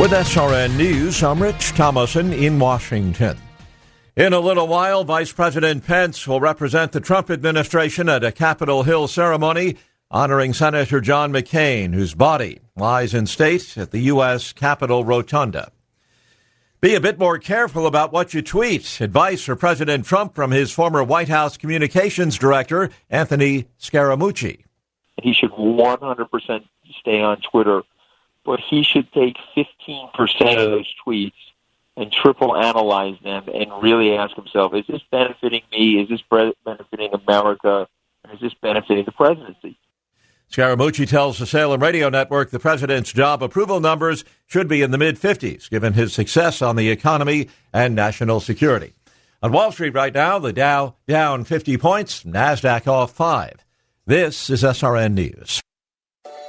With SRN News, I'm Rich Thomason in Washington. In a little while, Vice President Pence will represent the Trump administration at a Capitol Hill ceremony honoring Senator John McCain, whose body lies in state at the U.S. Capitol Rotunda. Be a bit more careful about what you tweet. Advice for President Trump from his former White House communications director, Anthony Scaramucci. He should 100% stay on Twitter, but he should take 15% of those tweets and triple analyze them and really ask himself, is this benefiting me? Is this benefiting America? Is this benefiting the presidency? Scaramucci tells the Salem Radio Network the president's job approval numbers should be in the mid 50s, given his success on the economy and national security. On Wall Street right now, the Dow down 50 points, NASDAQ off 5. This is SRN News.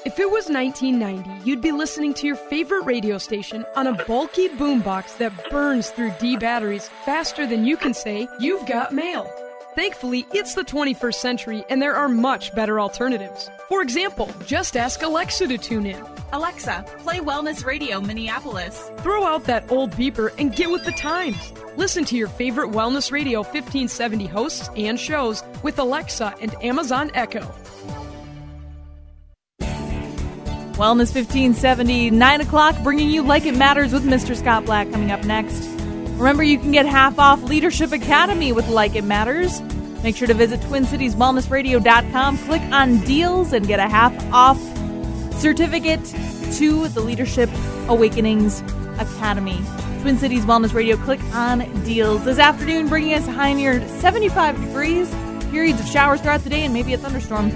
If it was 1990, you'd be listening to your favorite radio station on a bulky boombox that burns through D batteries faster than you can say, You've got mail. Thankfully, it's the 21st century and there are much better alternatives. For example, just ask Alexa to tune in. Alexa, play Wellness Radio Minneapolis. Throw out that old beeper and get with the times. Listen to your favorite Wellness Radio 1570 hosts and shows with Alexa and Amazon Echo. Wellness 1570, 9 o'clock, bringing you Like It Matters with Mr. Scott Black coming up next. Remember, you can get half off Leadership Academy with Like It Matters. Make sure to visit TwinCitiesWellnessRadio.com, click on deals, and get a half off certificate to the Leadership Awakenings Academy. Twin Cities Wellness Radio, click on deals. This afternoon, bringing us high near 75 degrees, periods of showers throughout the day, and maybe a thunderstorm.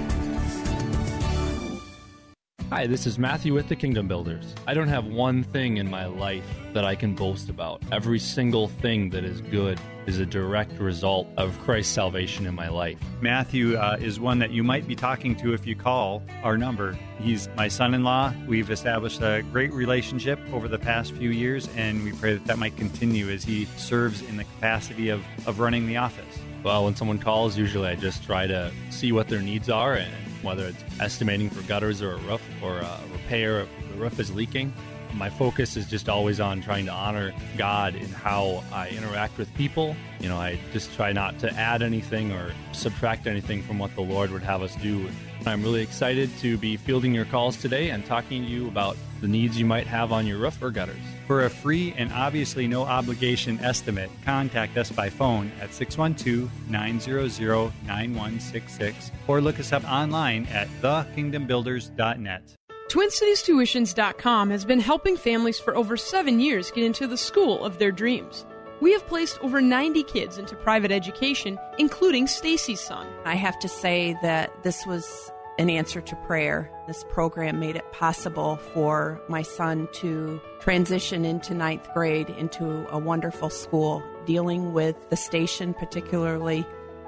Hi, this is Matthew with the Kingdom Builders. I don't have one thing in my life that I can boast about. Every single thing that is good is a direct result of Christ's salvation in my life. Matthew uh, is one that you might be talking to if you call our number. He's my son in law. We've established a great relationship over the past few years, and we pray that that might continue as he serves in the capacity of, of running the office. Well, when someone calls, usually I just try to see what their needs are and whether it's estimating for gutters or a roof or a repair if the roof is leaking. My focus is just always on trying to honor God in how I interact with people. You know, I just try not to add anything or subtract anything from what the Lord would have us do. I'm really excited to be fielding your calls today and talking to you about the needs you might have on your roof or gutters. For a free and obviously no obligation estimate, contact us by phone at 612 900 9166 or look us up online at thekingdombuilders.net. TwinCitiesTuitions.com has been helping families for over seven years get into the school of their dreams. We have placed over 90 kids into private education, including Stacy's son. I have to say that this was an answer to prayer. This program made it possible for my son to transition into ninth grade into a wonderful school. Dealing with the station, particularly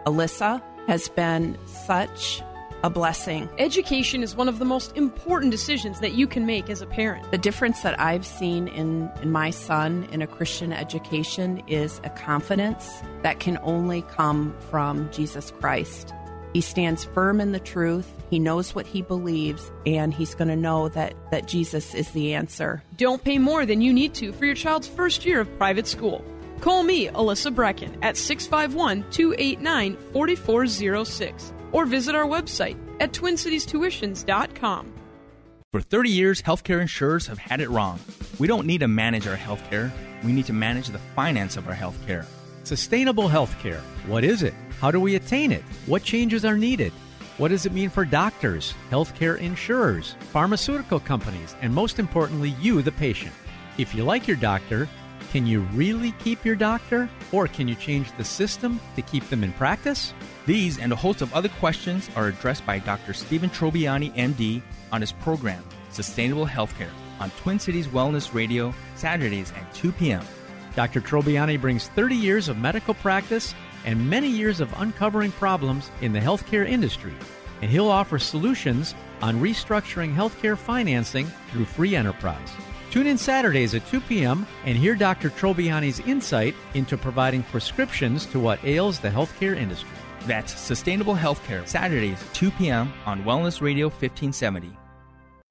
Alyssa, has been such a blessing. Education is one of the most important decisions that you can make as a parent. The difference that I've seen in, in my son in a Christian education is a confidence that can only come from Jesus Christ. He stands firm in the truth. He knows what he believes, and he's going to know that, that Jesus is the answer. Don't pay more than you need to for your child's first year of private school. Call me, Alyssa Brecken, at 651 289 4406 or visit our website at twincitiestuitions.com. For 30 years, healthcare insurers have had it wrong. We don't need to manage our healthcare, we need to manage the finance of our healthcare. Sustainable healthcare. What is it? How do we attain it? What changes are needed? What does it mean for doctors, healthcare insurers, pharmaceutical companies, and most importantly, you, the patient? If you like your doctor, can you really keep your doctor? Or can you change the system to keep them in practice? These and a host of other questions are addressed by Dr. Stephen Trobiani, MD, on his program, Sustainable Healthcare on Twin Cities Wellness Radio, Saturdays at 2 p.m. Dr. Trobiani brings 30 years of medical practice and many years of uncovering problems in the healthcare industry, and he'll offer solutions on restructuring healthcare financing through free enterprise. Tune in Saturdays at 2 p.m. and hear Dr. Trobiani's insight into providing prescriptions to what ails the healthcare industry. That's Sustainable Healthcare, Saturdays, 2 p.m. on Wellness Radio 1570.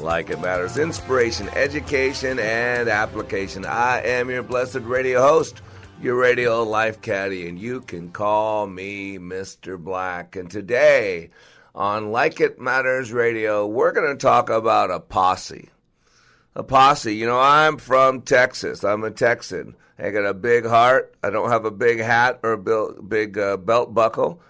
like it matters, inspiration, education, and application. I am your blessed radio host, your radio life caddy, and you can call me Mr. Black. And today on Like It Matters Radio, we're going to talk about a posse. A posse. You know, I'm from Texas. I'm a Texan. I got a big heart. I don't have a big hat or a big uh, belt buckle,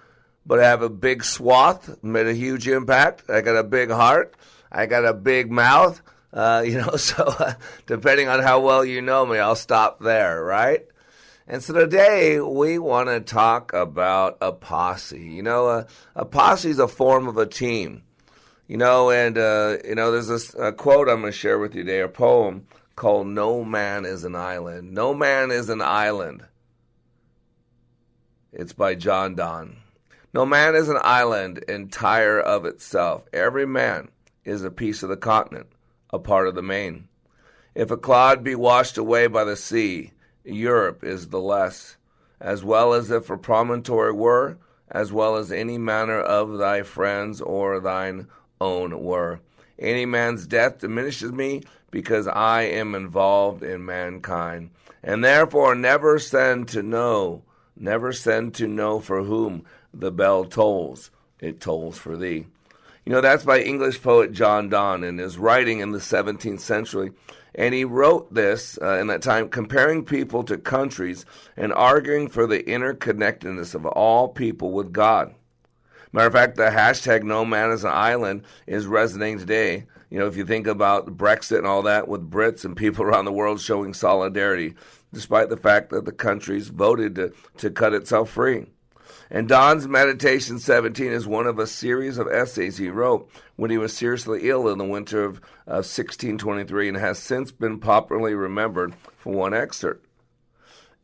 but I have a big swath, made a huge impact. I got a big heart. I got a big mouth. Uh, you know, so uh, depending on how well you know me, I'll stop there, right? And so today we want to talk about a posse. You know, a, a posse is a form of a team. You know, and uh, you know, there's this a quote I'm going to share with you today, a poem called "No Man is an Island." No man is an island. It's by John Donne. No man is an island entire of itself. Every man is a piece of the continent, a part of the main. If a clod be washed away by the sea, Europe is the less, as well as if a promontory were, as well as any manner of thy friends or thine own were. Any man's death diminishes me because I am involved in mankind, and therefore never send to know, never send to know for whom the bell tolls. It tolls for thee. You know, that's by English poet John Donne in his writing in the 17th century. And he wrote this uh, in that time, comparing people to countries and arguing for the interconnectedness of all people with God. Matter of fact, the hashtag no man is an island is resonating today. You know, if you think about Brexit and all that with Brits and people around the world showing solidarity, despite the fact that the country's voted to, to cut itself free. And Donne's Meditation 17 is one of a series of essays he wrote when he was seriously ill in the winter of uh, 1623 and has since been popularly remembered for one excerpt.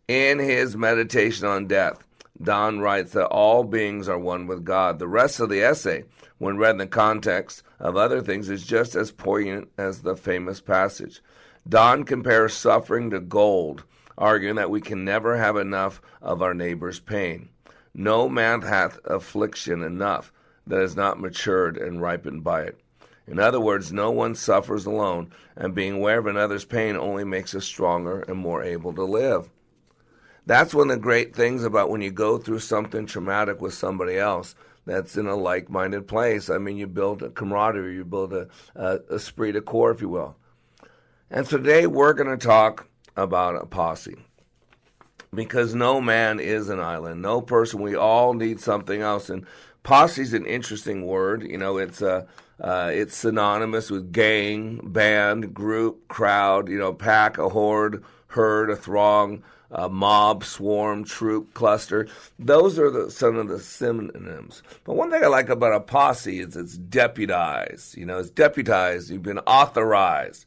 In his Meditation on Death, Donne writes that all beings are one with God. The rest of the essay, when read in the context of other things, is just as poignant as the famous passage. Donne compares suffering to gold, arguing that we can never have enough of our neighbor's pain. No man hath affliction enough that is not matured and ripened by it. In other words, no one suffers alone, and being aware of another's pain only makes us stronger and more able to live. That's one of the great things about when you go through something traumatic with somebody else that's in a like minded place. I mean, you build a camaraderie, you build a, a esprit de corps, if you will. And today we're going to talk about a posse because no man is an island. No person. We all need something else. And posse is an interesting word. You know, it's uh, uh, it's synonymous with gang, band, group, crowd. You know, pack, a horde, herd, a throng, a mob, swarm, troop, cluster. Those are the, some of the synonyms. But one thing I like about a posse is it's deputized. You know, it's deputized. You've been authorized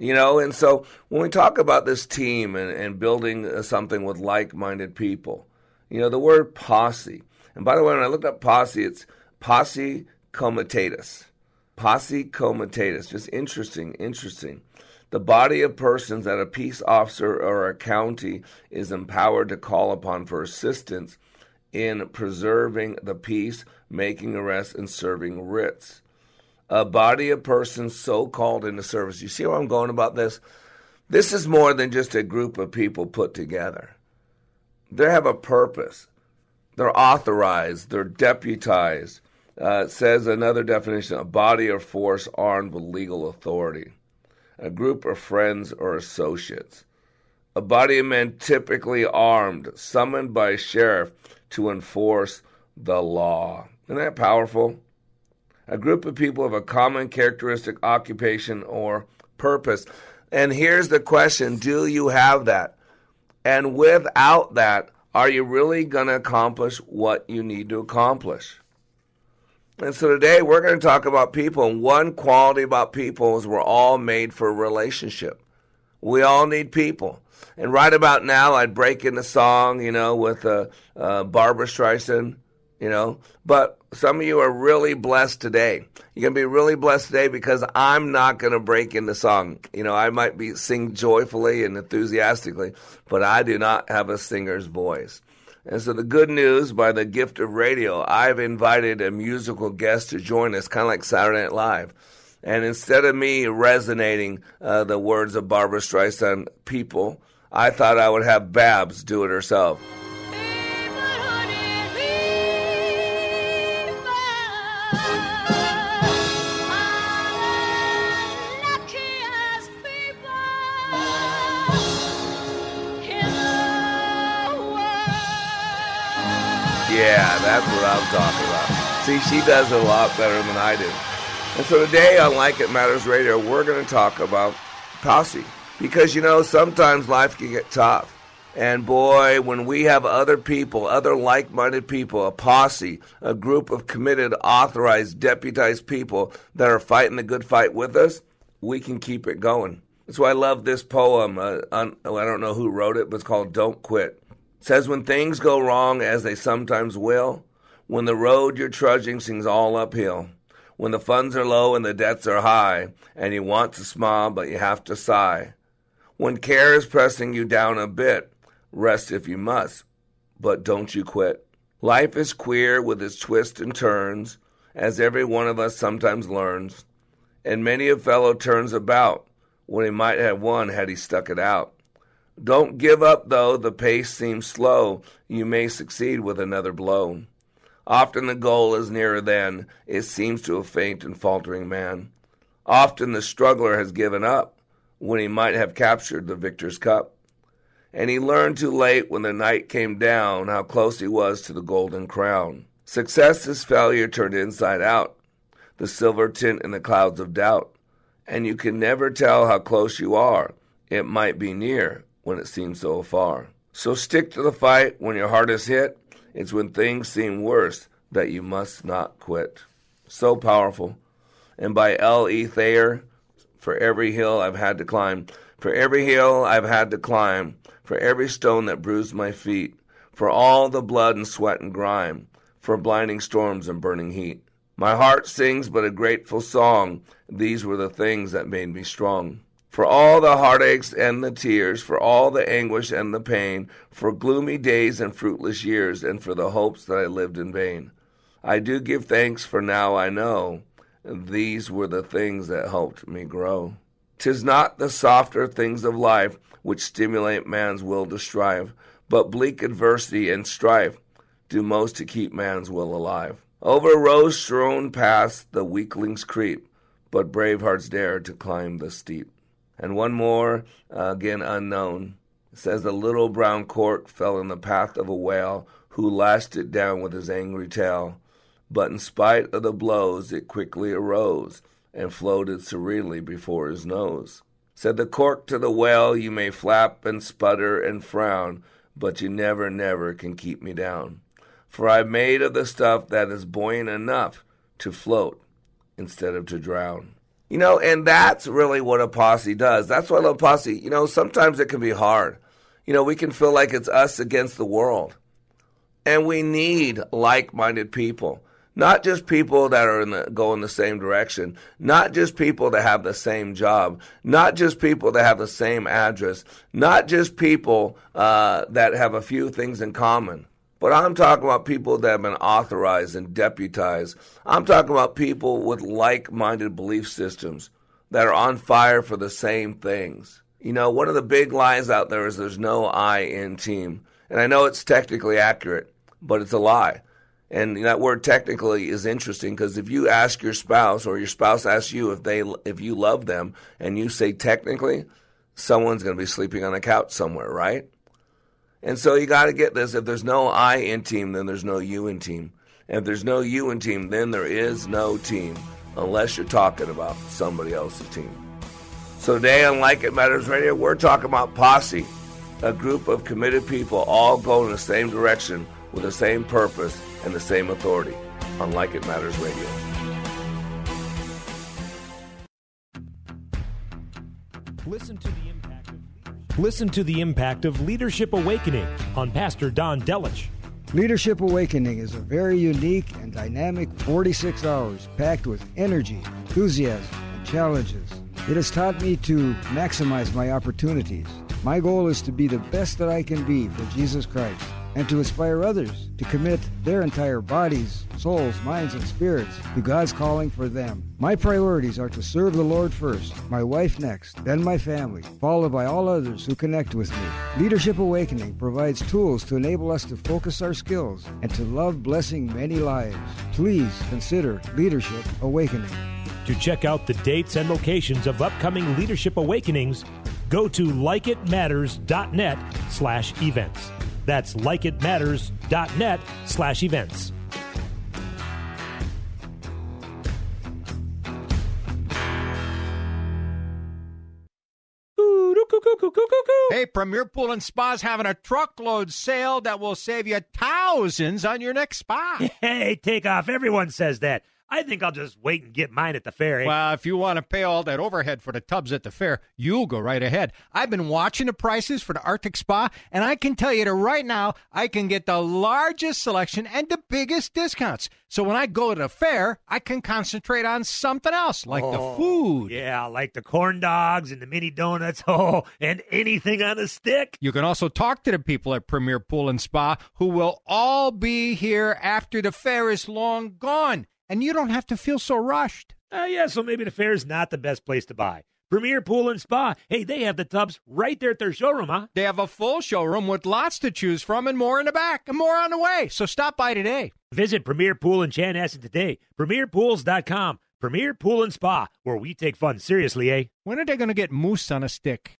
you know and so when we talk about this team and, and building uh, something with like-minded people you know the word posse and by the way when i looked up posse it's posse comitatus posse comitatus just interesting interesting. The body of persons that a peace officer or a county is empowered to call upon for assistance in preserving the peace making arrests and serving writs a body of persons so called into service. You see where I'm going about this? This is more than just a group of people put together. They have a purpose. They're authorized, they're deputized, Uh, says another definition a body or force armed with legal authority, a group of friends or associates. A body of men typically armed, summoned by a sheriff to enforce the law. Isn't that powerful? A group of people of a common characteristic, occupation, or purpose. And here's the question Do you have that? And without that, are you really going to accomplish what you need to accomplish? And so today we're going to talk about people. And one quality about people is we're all made for a relationship. We all need people. And right about now, I'd break into song, you know, with uh, uh, Barbra Streisand, you know. But some of you are really blessed today. You're going to be really blessed today because I'm not going to break into song. You know, I might be sing joyfully and enthusiastically, but I do not have a singer's voice. And so the good news by the gift of radio, I've invited a musical guest to join us, kind of like Saturday Night Live. And instead of me resonating uh, the words of Barbra Streisand, people, I thought I would have Babs do it herself. Yeah, that's what I'm talking about. See, she does a lot better than I do. And so today on Like It Matters Radio, we're going to talk about posse. Because, you know, sometimes life can get tough. And boy, when we have other people, other like minded people, a posse, a group of committed, authorized, deputized people that are fighting the good fight with us, we can keep it going. That's why I love this poem. Uh, I don't know who wrote it, but it's called Don't Quit says when things go wrong as they sometimes will, when the road you're trudging seems all uphill, when the funds are low and the debts are high, and you want to smile but you have to sigh, when care is pressing you down a bit, rest if you must, but don't you quit. Life is queer with its twists and turns, as every one of us sometimes learns, and many a fellow turns about when he might have won had he stuck it out. Don't give up, though the pace seems slow. You may succeed with another blow. Often the goal is nearer than it seems to a faint and faltering man. Often the struggler has given up when he might have captured the victor's cup. And he learned too late when the night came down how close he was to the golden crown. Success is failure turned inside out, the silver tint in the clouds of doubt. And you can never tell how close you are. It might be near, when it seems so far. So stick to the fight when your heart is hit. It's when things seem worse that you must not quit. So powerful. And by L. E. Thayer, for every hill I've had to climb, for every hill I've had to climb, for every stone that bruised my feet, for all the blood and sweat and grime, for blinding storms and burning heat. My heart sings but a grateful song. These were the things that made me strong for all the heartaches and the tears, for all the anguish and the pain, for gloomy days and fruitless years, and for the hopes that I lived in vain. I do give thanks, for now I know these were the things that helped me grow. Tis not the softer things of life which stimulate man's will to strive, but bleak adversity and strife do most to keep man's will alive. Over rose strewn paths the weaklings creep, but brave hearts dare to climb the steep. And one more, uh, again unknown, says a little brown cork fell in the path of a whale who lashed it down with his angry tail. But in spite of the blows, it quickly arose and floated serenely before his nose. Said the cork to the whale, You may flap and sputter and frown, but you never, never can keep me down. For I'm made of the stuff that is buoyant enough to float instead of to drown. You know, and that's really what a posse does. That's what a posse, you know, sometimes it can be hard. You know, we can feel like it's us against the world. And we need like minded people. Not just people that are in the, go in the same direction, not just people that have the same job, not just people that have the same address, not just people uh, that have a few things in common, but I'm talking about people that have been authorized and deputized. I'm talking about people with like minded belief systems that are on fire for the same things. You know, one of the big lies out there is there's no I in team. And I know it's technically accurate, but it's a lie. And that word technically is interesting because if you ask your spouse or your spouse asks you if they if you love them and you say technically, someone's going to be sleeping on a couch somewhere, right? And so you got to get this. If there's no I in team, then there's no you in team. And if there's no you in team, then there is no team unless you're talking about somebody else's team. So today on Like It Matters Radio, we're talking about posse, a group of committed people all going in the same direction with the same purpose and the same authority on Like It Matters Radio. Listen to Listen to the impact of Leadership Awakening on Pastor Don Delich. Leadership Awakening is a very unique and dynamic 46 hours packed with energy, enthusiasm, and challenges. It has taught me to maximize my opportunities. My goal is to be the best that I can be for Jesus Christ and to inspire others to commit their entire bodies, souls, minds, and spirits to God's calling for them. My priorities are to serve the Lord first, my wife next, then my family, followed by all others who connect with me. Leadership Awakening provides tools to enable us to focus our skills and to love blessing many lives. Please consider Leadership Awakening. To check out the dates and locations of upcoming Leadership Awakenings, go to likeitmatters.net slash events. That's likeitmatters.net slash events. Hey, Premier Pool and Spa's having a truckload sale that will save you thousands on your next spa. Hey, take off. Everyone says that. I think I'll just wait and get mine at the fair. eh? Well, if you want to pay all that overhead for the tubs at the fair, you'll go right ahead. I've been watching the prices for the Arctic Spa, and I can tell you that right now I can get the largest selection and the biggest discounts. So when I go to the fair, I can concentrate on something else, like the Oh, food. Yeah, like the corn dogs and the mini donuts. Oh, and anything on a stick. You can also talk to the people at Premier Pool and Spa who will all be here after the fair is long gone, and you don't have to feel so rushed. Uh, yeah, so maybe the fair is not the best place to buy. Premier Pool and Spa. Hey, they have the tubs right there at their showroom, huh? They have a full showroom with lots to choose from and more in the back and more on the way. So stop by today. Visit Premier Pool in Chanhassen today. PremierPools.com. Premier Pool and Spa, where we take fun seriously, eh? When are they going to get moose on a stick?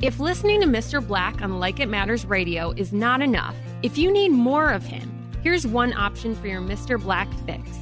If listening to Mr. Black on Like It Matters radio is not enough, if you need more of him, here's one option for your Mr. Black fix.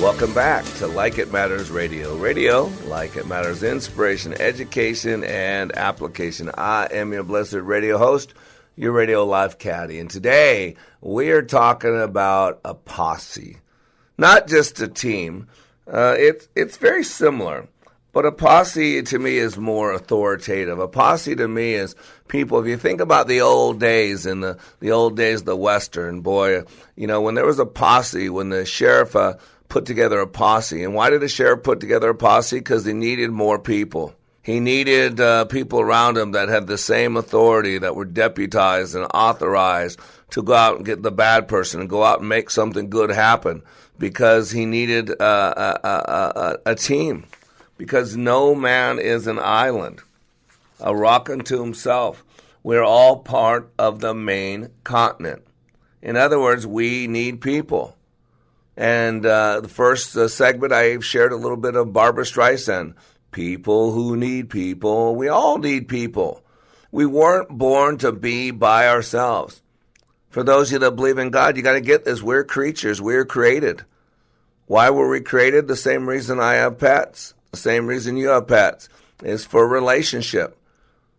Welcome back to Like It Matters Radio. Radio, like it matters, inspiration, education, and application. I am your blessed radio host, your radio life caddy. And today we are talking about a posse, not just a team. Uh, it's, it's very similar. But a posse to me is more authoritative. A posse to me is people. If you think about the old days in the the old days, of the Western boy, you know when there was a posse, when the sheriff uh, put together a posse, and why did the sheriff put together a posse? Because he needed more people. He needed uh, people around him that had the same authority, that were deputized and authorized to go out and get the bad person and go out and make something good happen. Because he needed uh, a, a, a, a team because no man is an island, a rock unto himself. We're all part of the main continent. In other words, we need people. And uh, the first uh, segment, I shared a little bit of Barbra Streisand. People who need people. We all need people. We weren't born to be by ourselves. For those of you that believe in God, you got to get this. We're creatures. We're created. Why were we created? The same reason I have pets. The same reason you have pets. is for relationship.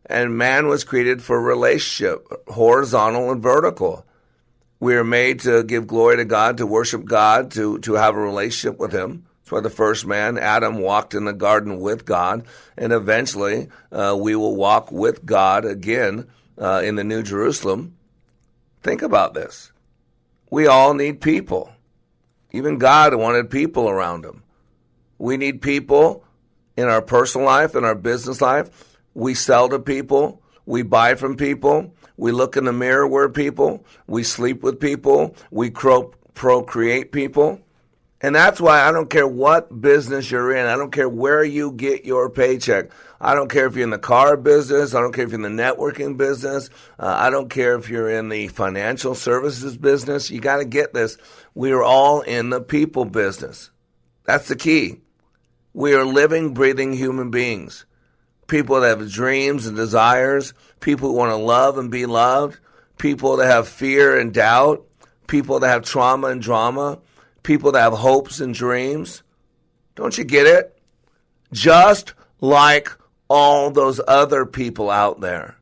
And man was created for relationship, horizontal and vertical. We are made to give glory to God, to worship God, to, to have a relationship with Him. That's why the first man, Adam, walked in the garden with God, and eventually uh, we will walk with God again uh, in the New Jerusalem. Think about this. We all need people. Even God wanted people around him. We need people in our personal life, in our business life. We sell to people. We buy from people. We look in the mirror, we're people. We sleep with people. We cro- procreate people. And that's why I don't care what business you're in. I don't care where you get your paycheck. I don't care if you're in the car business. I don't care if you're in the networking business. Uh, I don't care if you're in the financial services business. You got to get this. We are all in the people business. That's the key. We are living, breathing human beings. People that have dreams and desires. People who want to love and be loved. People that have fear and doubt. People that have trauma and drama people that have hopes and dreams. Don't you get it? Just like all those other people out there.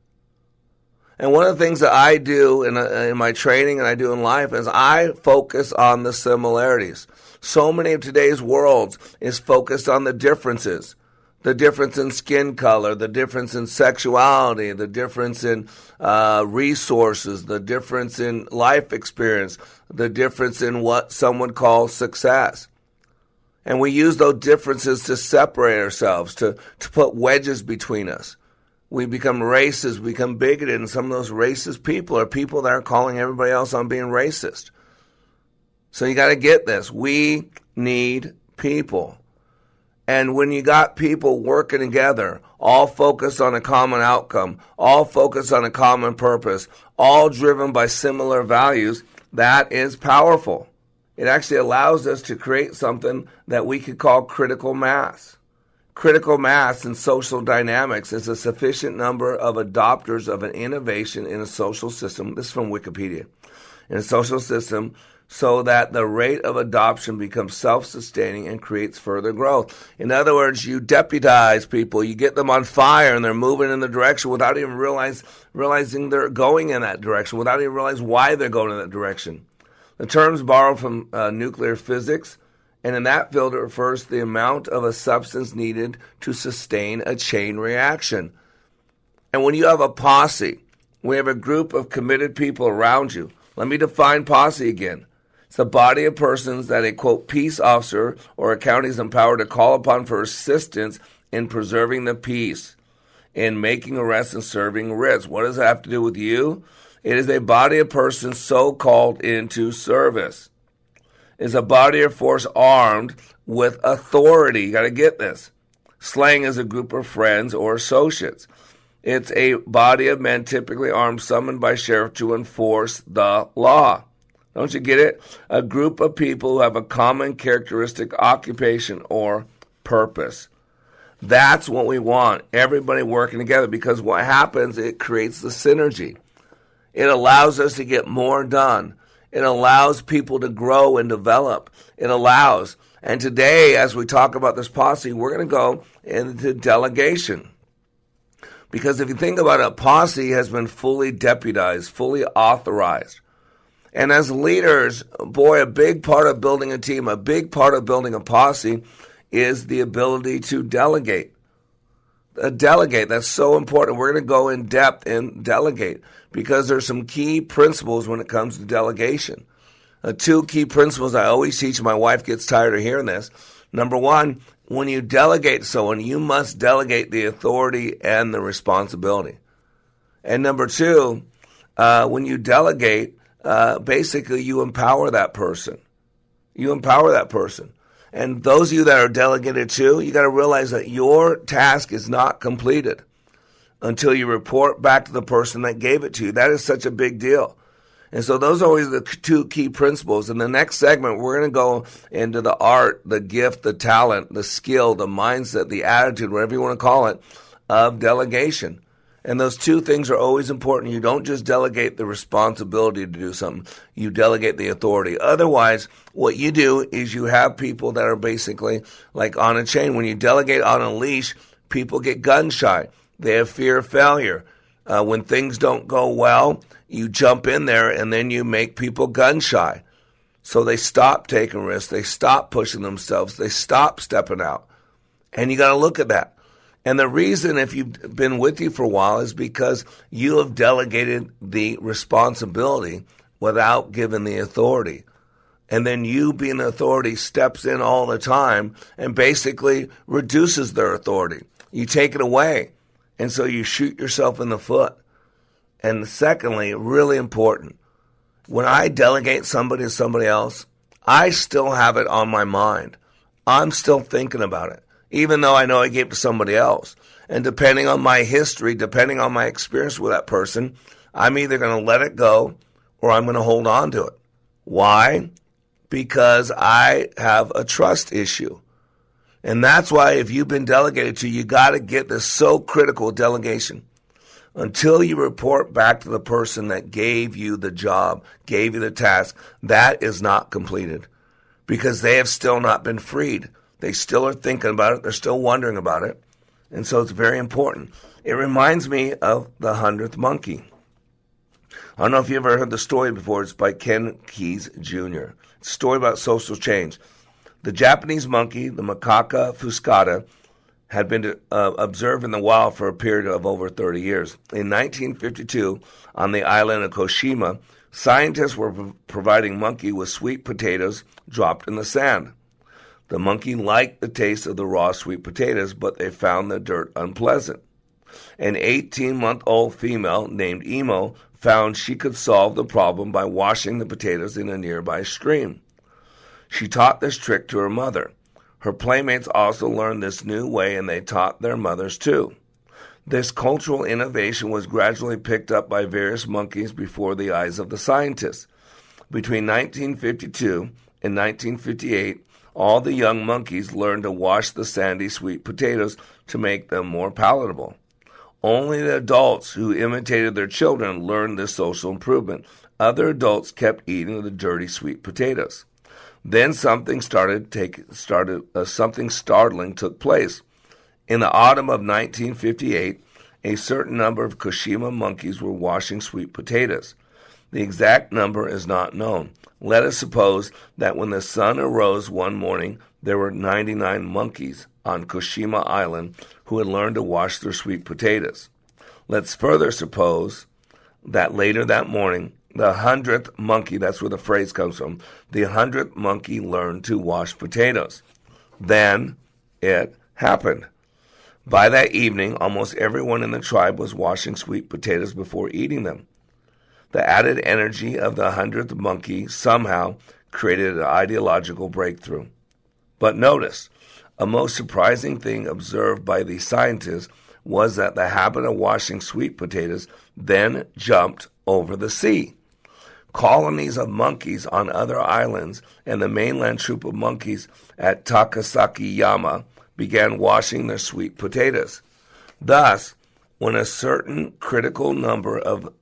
And one of the things that I do in, uh, in my training and I do in life is I focus on the similarities. So many of today's worlds is focused on the differences. The difference in skin color, the difference in sexuality, the difference in uh, resources, the difference in life experience, the difference in what someone calls success. And we use those differences to separate ourselves, to, to put wedges between us. We become racist, we become bigoted, and some of those racist people are people that are calling everybody else on being racist. So you got to get this. We need people. And when you got people working together, all focused on a common outcome, all focused on a common purpose, all driven by similar values, that is powerful. It actually allows us to create something that we could call critical mass. Critical mass in social dynamics is a sufficient number of adopters of an innovation in a social system. This is from Wikipedia. In a social system, so that the rate of adoption becomes self sustaining and creates further growth. In other words, you deputize people, you get them on fire, and they're moving in the direction without even realize, realizing they're going in that direction, without even realizing why they're going in that direction. The term's borrowed from uh, nuclear physics, and in that field, it refers to the amount of a substance needed to sustain a chain reaction. And when you have a posse, we have a group of committed people around you. Let me define posse again. It's the body of persons that a quote peace officer or a county is empowered to call upon for assistance in preserving the peace, in making arrests and serving writs. What does that have to do with you? It is a body of persons so called into service. It's a body of force armed with authority. You got to get this. Slang is a group of friends or associates. It's a body of men typically armed, summoned by sheriff to enforce the law. Don't you get it? A group of people who have a common characteristic, occupation, or purpose. That's what we want. Everybody working together because what happens, it creates the synergy. It allows us to get more done. It allows people to grow and develop. It allows. And today, as we talk about this posse, we're going to go into delegation. Because if you think about it, a posse has been fully deputized, fully authorized. And as leaders, boy, a big part of building a team, a big part of building a posse is the ability to delegate. A delegate, that's so important. We're going to go in depth and delegate because there's some key principles when it comes to delegation. Uh, two key principles I always teach. My wife gets tired of hearing this. Number one, when you delegate someone, you must delegate the authority and the responsibility. And number two, uh, when you delegate, uh, basically you empower that person. You empower that person. And those of you that are delegated to, you got to realize that your task is not completed until you report back to the person that gave it to you. That is such a big deal. And so those are always the two key principles. In the next segment, we're going to go into the art, the gift, the talent, the skill, the mindset, the attitude, whatever you want to call it, of delegation. And those two things are always important. You don't just delegate the responsibility to do something, you delegate the authority. Otherwise, what you do is you have people that are basically like on a chain. When you delegate on a leash, People get gun shy. They have fear of failure. Uh, when things don't go well, you jump in there and then you make people gun shy. So they stop taking risks. They stop pushing themselves. They stop stepping out. And you got to look at that. And the reason, if you've been with you for a while, is because you have delegated the responsibility without giving the authority. And then you, being the authority, steps in all the time and basically reduces their authority. You take it away. And so you shoot yourself in the foot. And secondly, really important, when I delegate somebody to somebody else, I still have it on my mind. I'm still thinking about it, even though I know I gave it to somebody else. And depending on my history, depending on my experience with that person, I'm either going to let it go or I'm going to hold on to it. Why? Because I have a trust issue. And that's why if you've been delegated to, you got to get this so critical delegation. Until you report back to the person that gave you the job, gave you the task, that is not completed because they have still not been freed. They still are thinking about it. They're still wondering about it. And so it's very important. It reminds me of the hundredth monkey. I don't know if you ever heard the story before. It's by Ken Keyes Jr. It's a story about social change. The Japanese monkey, the Macaca fuscata, had been uh, observed in the wild for a period of over 30 years. In 1952, on the island of Koshima, scientists were pro- providing monkey with sweet potatoes dropped in the sand. The monkey liked the taste of the raw sweet potatoes, but they found the dirt unpleasant. An 18 month old female named Imo found she could solve the problem by washing the potatoes in a nearby stream. She taught this trick to her mother. Her playmates also learned this new way and they taught their mothers too. This cultural innovation was gradually picked up by various monkeys before the eyes of the scientists. Between 1952 and 1958, all the young monkeys learned to wash the sandy sweet potatoes to make them more palatable. Only the adults who imitated their children learned this social improvement. Other adults kept eating the dirty sweet potatoes. Then something started take started uh, something startling took place. In the autumn of 1958, a certain number of Koshima monkeys were washing sweet potatoes. The exact number is not known. Let us suppose that when the sun arose one morning, there were 99 monkeys on Koshima Island who had learned to wash their sweet potatoes. Let's further suppose that later that morning, the hundredth monkey, that's where the phrase comes from, the hundredth monkey learned to wash potatoes. Then it happened. By that evening, almost everyone in the tribe was washing sweet potatoes before eating them. The added energy of the hundredth monkey somehow created an ideological breakthrough. But notice, a most surprising thing observed by the scientists was that the habit of washing sweet potatoes then jumped over the sea colonies of monkeys on other islands, and the mainland troop of monkeys at Takasaki Yama began washing their sweet potatoes. Thus, when a certain critical number of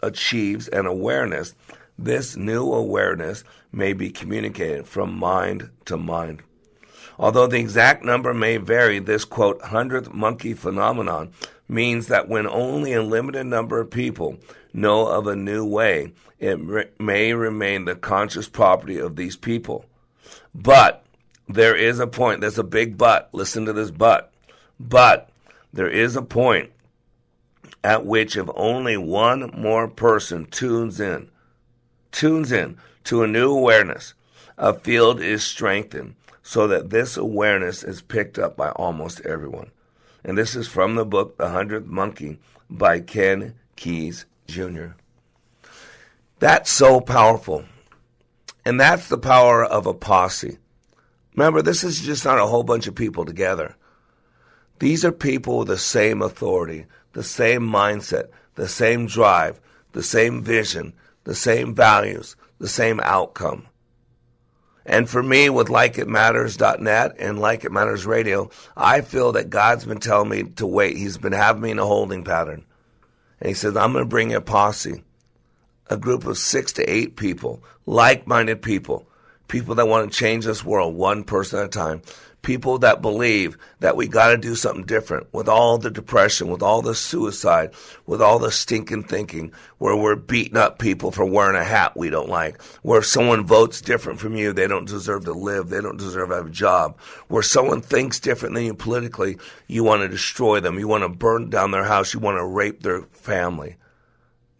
achieves an awareness, this new awareness may be communicated from mind to mind. Although the exact number may vary, this quote, hundredth monkey phenomenon means that when only a limited number of people know of a new way, it re- may remain the conscious property of these people. But there is a point, there's a big but. Listen to this but. But there is a point at which if only one more person tunes in, tunes in to a new awareness, a field is strengthened so that this awareness is picked up by almost everyone. And this is from the book The Hundredth Monkey by Ken Keyes Jr. That's so powerful. And that's the power of a posse. Remember, this is just not a whole bunch of people together. These are people with the same authority, the same mindset, the same drive, the same vision, the same values, the same outcome. And for me, with likeitmatters.net and Like It Matters Radio, I feel that God's been telling me to wait. He's been having me in a holding pattern. And He says, I'm going to bring a posse, a group of six to eight people, like minded people, people that want to change this world one person at a time people that believe that we got to do something different with all the depression, with all the suicide, with all the stinking thinking, where we're beating up people for wearing a hat we don't like, where if someone votes different from you, they don't deserve to live, they don't deserve to have a job, where someone thinks different than you politically, you want to destroy them, you want to burn down their house, you want to rape their family.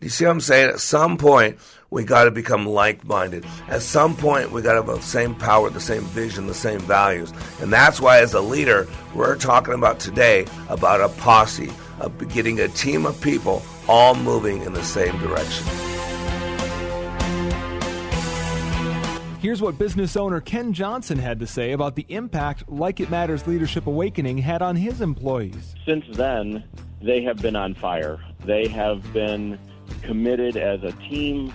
You see what I'm saying? At some point, we got to become like minded. At some point, we got to have the same power, the same vision, the same values. And that's why, as a leader, we're talking about today about a posse, of getting a team of people all moving in the same direction. Here's what business owner Ken Johnson had to say about the impact Like It Matters Leadership Awakening had on his employees. Since then, they have been on fire. They have been committed as a team,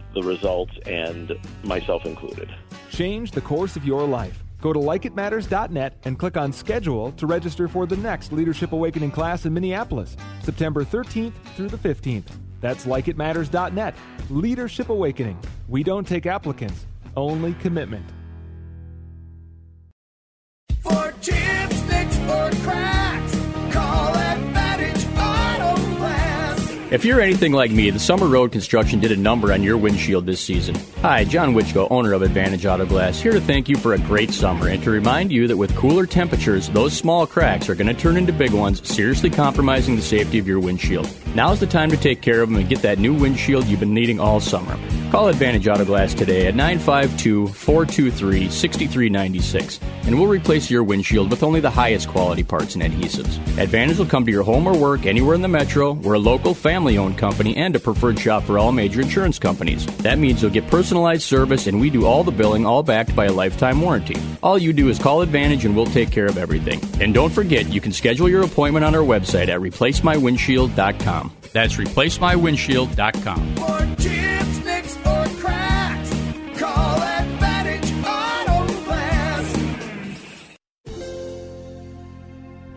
the results, and myself included. Change the course of your life. Go to likeitmatters.net and click on schedule to register for the next Leadership Awakening class in Minneapolis, September 13th through the 15th. That's likeitmatters.net. Leadership Awakening. We don't take applicants, only commitment. If you're anything like me, the Summer Road Construction did a number on your windshield this season. Hi, John Witchko, owner of Advantage Auto Glass, here to thank you for a great summer and to remind you that with cooler temperatures, those small cracks are going to turn into big ones, seriously compromising the safety of your windshield. Now's the time to take care of them and get that new windshield you've been needing all summer. Call Advantage Auto Glass today at 952 423 6396 and we'll replace your windshield with only the highest quality parts and adhesives. Advantage will come to your home or work anywhere in the metro. We're a local family owned company and a preferred shop for all major insurance companies. That means you'll get personalized service and we do all the billing, all backed by a lifetime warranty. All you do is call Advantage and we'll take care of everything. And don't forget, you can schedule your appointment on our website at replacemywindshield.com. That's replacemywindshield.com.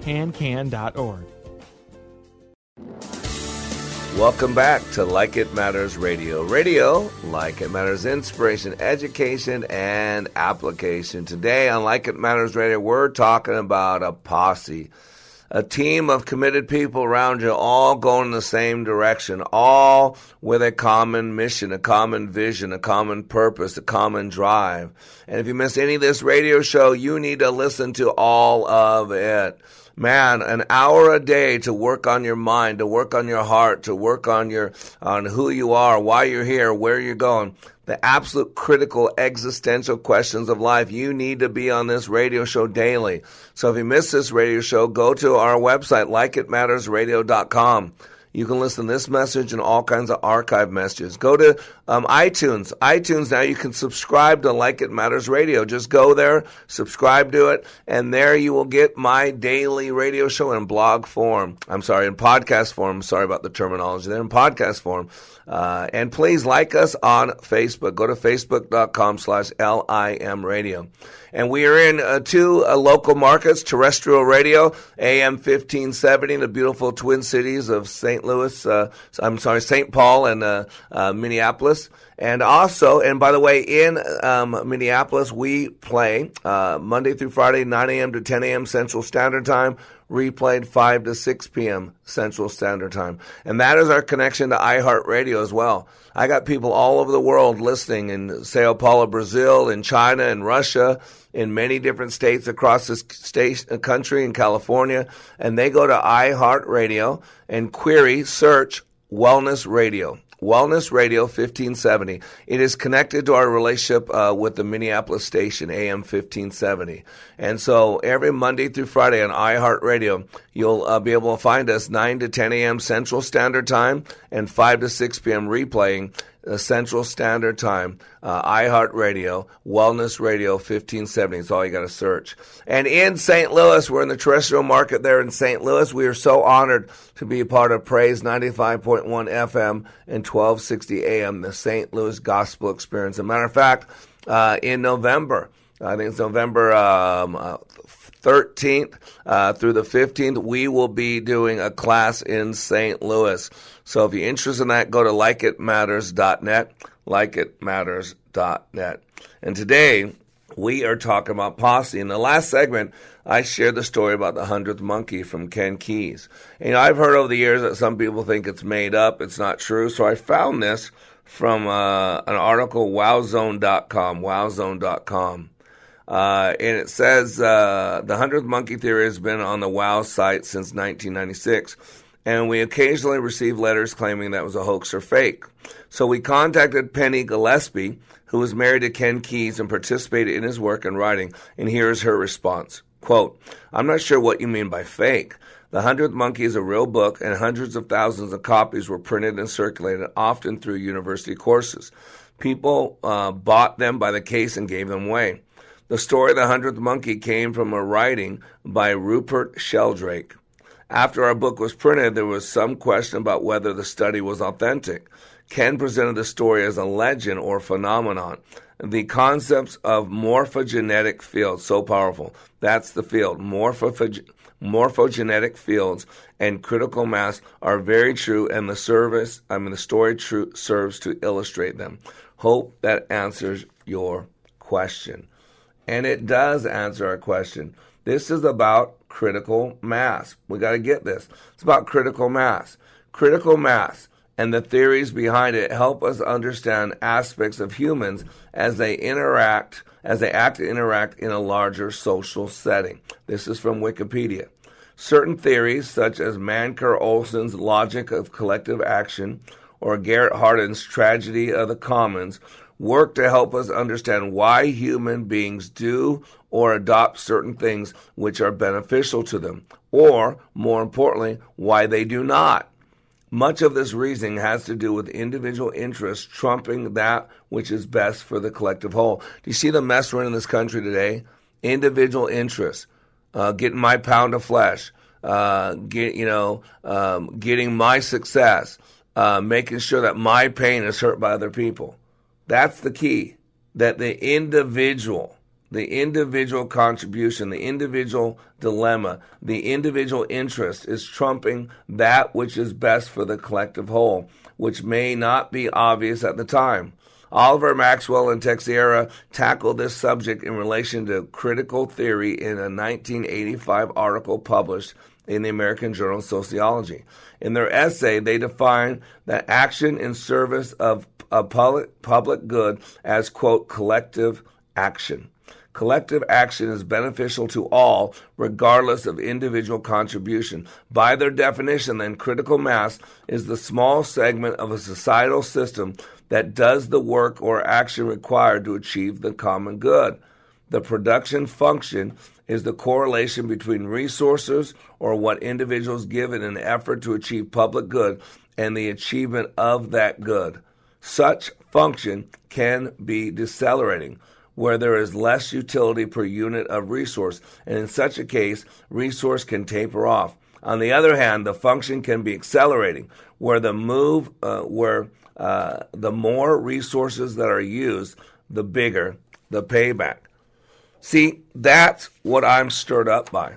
Pancan.org. Welcome back to Like It Matters Radio. Radio, like it matters, inspiration, education, and application. Today on Like It Matters Radio, we're talking about a posse, a team of committed people around you, all going in the same direction, all with a common mission, a common vision, a common purpose, a common drive. And if you miss any of this radio show, you need to listen to all of it man, an hour a day to work on your mind, to work on your heart, to work on your on who you are, why you're here, where you're going. The absolute critical existential questions of life. You need to be on this radio show daily. So if you miss this radio show, go to our website, likeitmattersradio.com. You can listen to this message and all kinds of archive messages. Go to Um, iTunes. iTunes now you can subscribe to Like It Matters Radio. Just go there, subscribe to it, and there you will get my daily radio show in blog form. I'm sorry, in podcast form. Sorry about the terminology there, in podcast form. Uh, and please like us on Facebook. Go to facebook.com slash LIM radio. And we are in uh, two uh, local markets, terrestrial radio, AM 1570, in the beautiful twin cities of St. Louis, uh, I'm sorry, St. Paul and uh, uh, Minneapolis. And also, and by the way, in um, Minneapolis, we play uh, Monday through Friday, 9 a.m. to 10 a.m. Central Standard Time, replayed 5 to 6 p.m. Central Standard Time. And that is our connection to iHeartRadio as well. I got people all over the world listening in Sao Paulo, Brazil, in China, in Russia, in many different states across this state, country, in California. And they go to iHeartRadio and query, search Wellness Radio. Wellness Radio 1570. It is connected to our relationship uh, with the Minneapolis station, AM 1570. And so every Monday through Friday on iHeartRadio, you'll uh, be able to find us 9 to 10 a.m. Central Standard Time and 5 to 6 p.m. replaying Central Standard Time, uh, iHeartRadio, Wellness Radio 1570 is all you got to search. And in St. Louis, we're in the terrestrial market there in St. Louis. We are so honored to be a part of Praise 95.1 FM and 1260 AM, the St. Louis Gospel Experience. As a matter of fact, uh, in November, I think it's November um, uh, 13th uh, through the 15th, we will be doing a class in St. Louis. So if you're interested in that, go to likeitmatters.net, likeitmatters.net. And today, we are talking about posse. In the last segment, I shared the story about the hundredth monkey from Ken Keyes. And, I've heard over the years that some people think it's made up, it's not true. So I found this from uh, an article, wowzone.com, wowzone.com. Uh, and it says uh, the hundredth monkey theory has been on the WOW site since 1996, and we occasionally receive letters claiming that was a hoax or fake. So we contacted Penny Gillespie, who was married to Ken Keyes and participated in his work and writing, and here's her response. Quote, I'm not sure what you mean by fake. The Hundredth Monkey is a real book, and hundreds of thousands of copies were printed and circulated, often through university courses. People uh, bought them by the case and gave them away. The story of the Hundredth Monkey came from a writing by Rupert Sheldrake. After our book was printed, there was some question about whether the study was authentic. Ken presented the story as a legend or phenomenon. The concepts of morphogenetic fields, so powerful. That's the field. Morphogenetic fields and critical mass are very true, and the service, I mean, the story true, serves to illustrate them. Hope that answers your question. And it does answer our question. This is about critical mass. We got to get this. It's about critical mass. Critical mass and the theories behind it help us understand aspects of humans as they interact, as they act and interact in a larger social setting. This is from Wikipedia. Certain theories, such as Mancur Olson's logic of collective action or Garrett Hardin's tragedy of the commons, work to help us understand why human beings do or adopt certain things which are beneficial to them, or, more importantly, why they do not. Much of this reasoning has to do with individual interests trumping that which is best for the collective whole. Do you see the mess we're in this country today? Individual interests, uh, getting my pound of flesh, uh, get you know, um, getting my success, uh, making sure that my pain is hurt by other people. That's the key. That the individual, the individual contribution, the individual dilemma, the individual interest is trumping that which is best for the collective whole, which may not be obvious at the time. Oliver Marwell and Teixeira tackled this subject in relation to critical theory in a 1985 article published in the American Journal of Sociology. In their essay, they define that action in service of a public, public good as, quote, collective action. Collective action is beneficial to all, regardless of individual contribution. By their definition, then, critical mass is the small segment of a societal system that does the work or action required to achieve the common good. The production function is the correlation between resources or what individuals give in an effort to achieve public good and the achievement of that good. such function can be decelerating, where there is less utility per unit of resource, and in such a case, resource can taper off. On the other hand, the function can be accelerating, where the move, uh, where uh, the more resources that are used, the bigger the payback. See, that's what I'm stirred up by.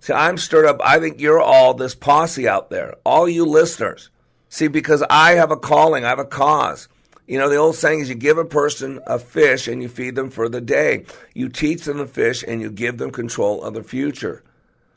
See, I'm stirred up. I think you're all this posse out there, all you listeners. See, because I have a calling, I have a cause. You know, the old saying is you give a person a fish and you feed them for the day. You teach them the fish and you give them control of the future.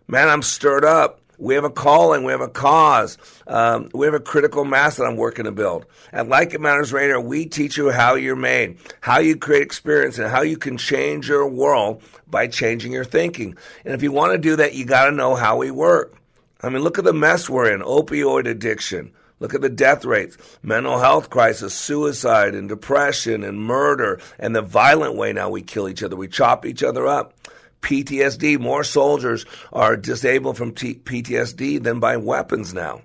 Man, I'm stirred up. We have a calling, we have a cause, um, we have a critical mass that I'm working to build. At Like It Matters Radio, we teach you how you're made, how you create experience, and how you can change your world by changing your thinking. And if you want to do that, you got to know how we work. I mean, look at the mess we're in opioid addiction. Look at the death rates, mental health crisis, suicide, and depression, and murder, and the violent way now we kill each other. We chop each other up. PTSD. More soldiers are disabled from T- PTSD than by weapons now.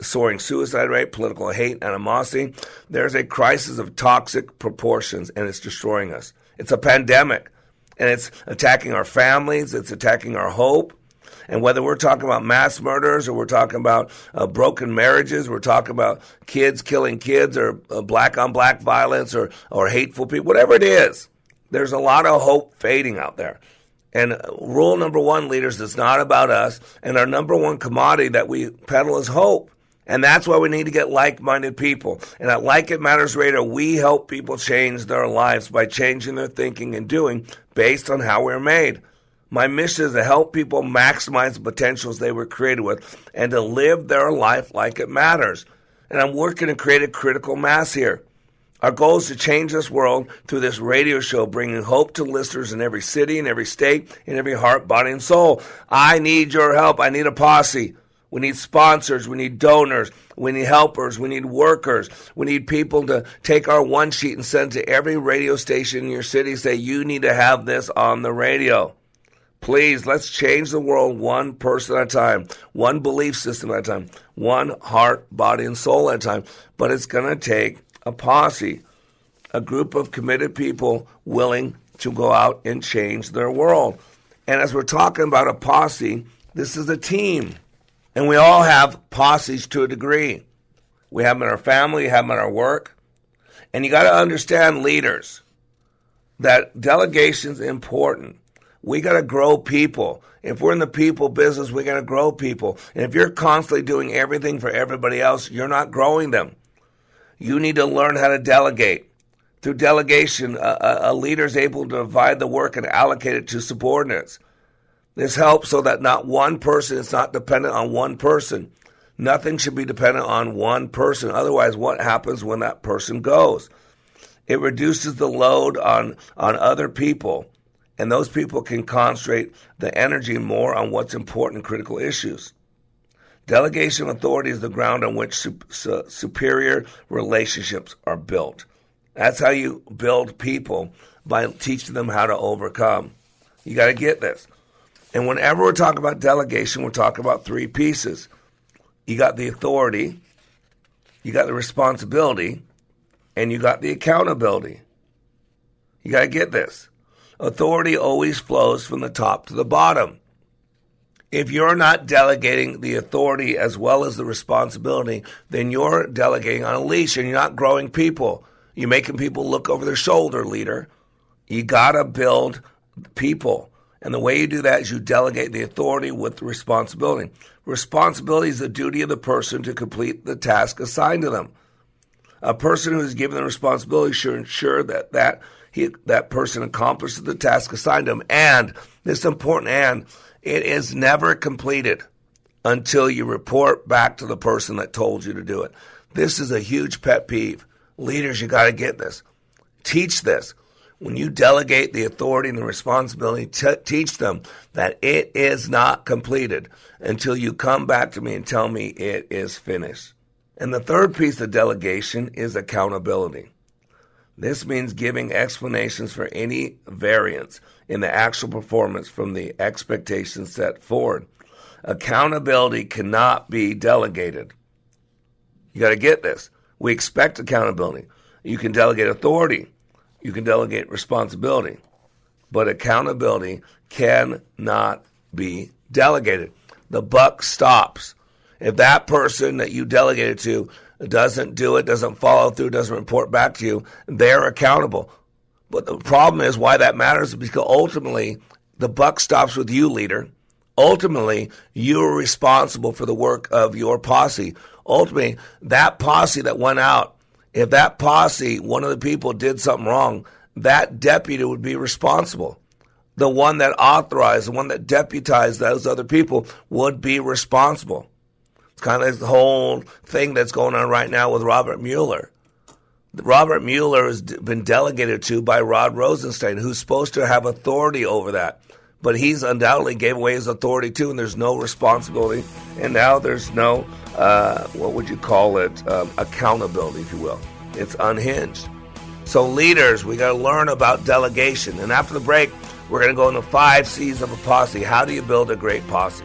Soaring suicide rate, political hate, animosity. There's a crisis of toxic proportions, and it's destroying us. It's a pandemic, and it's attacking our families, it's attacking our hope. And whether we're talking about mass murders or we're talking about uh, broken marriages, we're talking about kids killing kids or uh, black on black violence or, or hateful people, whatever it is, there's a lot of hope fading out there. And rule number one, leaders, it's not about us. And our number one commodity that we peddle is hope. And that's why we need to get like minded people. And at Like It Matters Radio, we help people change their lives by changing their thinking and doing based on how we're made. My mission is to help people maximize the potentials they were created with and to live their life like it matters. And I'm working to create a critical mass here. Our goal is to change this world through this radio show, bringing hope to listeners in every city, in every state, in every heart, body, and soul. I need your help. I need a posse. We need sponsors. We need donors. We need helpers. We need workers. We need people to take our one sheet and send to every radio station in your city. Say, you need to have this on the radio. Please, let's change the world one person at a time, one belief system at a time, one heart, body, and soul at a time. But it's going to take a posse, a group of committed people willing to go out and change their world. And as we're talking about a posse, this is a team. And we all have posses to a degree. We have them in our family, we have them in our work. And you got to understand, leaders, that delegation is important. We got to grow people. If we're in the people business, we got to grow people. And if you're constantly doing everything for everybody else, you're not growing them. You need to learn how to delegate. Through delegation, a, a leader is able to divide the work and allocate it to subordinates. This helps so that not one person is not dependent on one person. Nothing should be dependent on one person. Otherwise, what happens when that person goes? It reduces the load on, on other people, and those people can concentrate the energy more on what's important critical issues. Delegation of authority is the ground on which su- su- superior relationships are built. That's how you build people by teaching them how to overcome. You got to get this. And whenever we're talking about delegation, we're talking about three pieces. You got the authority, you got the responsibility, and you got the accountability. You got to get this. Authority always flows from the top to the bottom. If you're not delegating the authority as well as the responsibility, then you're delegating on a leash and you're not growing people. You're making people look over their shoulder, leader. You got to build people. And the way you do that is you delegate the authority with the responsibility. Responsibility is the duty of the person to complete the task assigned to them. A person who is given the responsibility should ensure that that he, that person accomplishes the task assigned to him. And this important and it is never completed until you report back to the person that told you to do it. This is a huge pet peeve. Leaders, you got to get this. Teach this. When you delegate the authority and the responsibility, t- teach them that it is not completed until you come back to me and tell me it is finished. And the third piece of delegation is accountability. This means giving explanations for any variance in the actual performance from the expectations set forward. Accountability cannot be delegated. You got to get this. We expect accountability. You can delegate authority, you can delegate responsibility, but accountability cannot be delegated. The buck stops. If that person that you delegated to doesn't do it, doesn't follow through, doesn't report back to you, they're accountable. But the problem is why that matters is because ultimately the buck stops with you, leader. Ultimately, you're responsible for the work of your posse. Ultimately, that posse that went out, if that posse, one of the people did something wrong, that deputy would be responsible. The one that authorized, the one that deputized those other people would be responsible. It's kind of like the whole thing that's going on right now with Robert Mueller. Robert Mueller has been delegated to by Rod Rosenstein, who's supposed to have authority over that. But he's undoubtedly gave away his authority too, and there's no responsibility. And now there's no, uh, what would you call it, um, accountability, if you will. It's unhinged. So, leaders, we got to learn about delegation. And after the break, we're going to go into five C's of a posse. How do you build a great posse?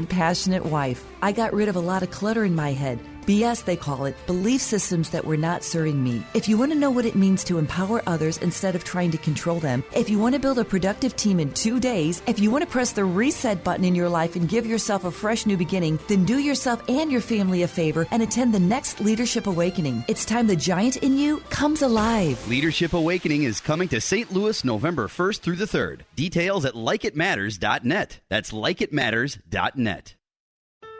and passionate wife. I got rid of a lot of clutter in my head. BS, they call it, belief systems that were not serving me. If you want to know what it means to empower others instead of trying to control them, if you want to build a productive team in two days, if you want to press the reset button in your life and give yourself a fresh new beginning, then do yourself and your family a favor and attend the next Leadership Awakening. It's time the giant in you comes alive. Leadership Awakening is coming to St. Louis November 1st through the 3rd. Details at likeitmatters.net. That's likeitmatters.net.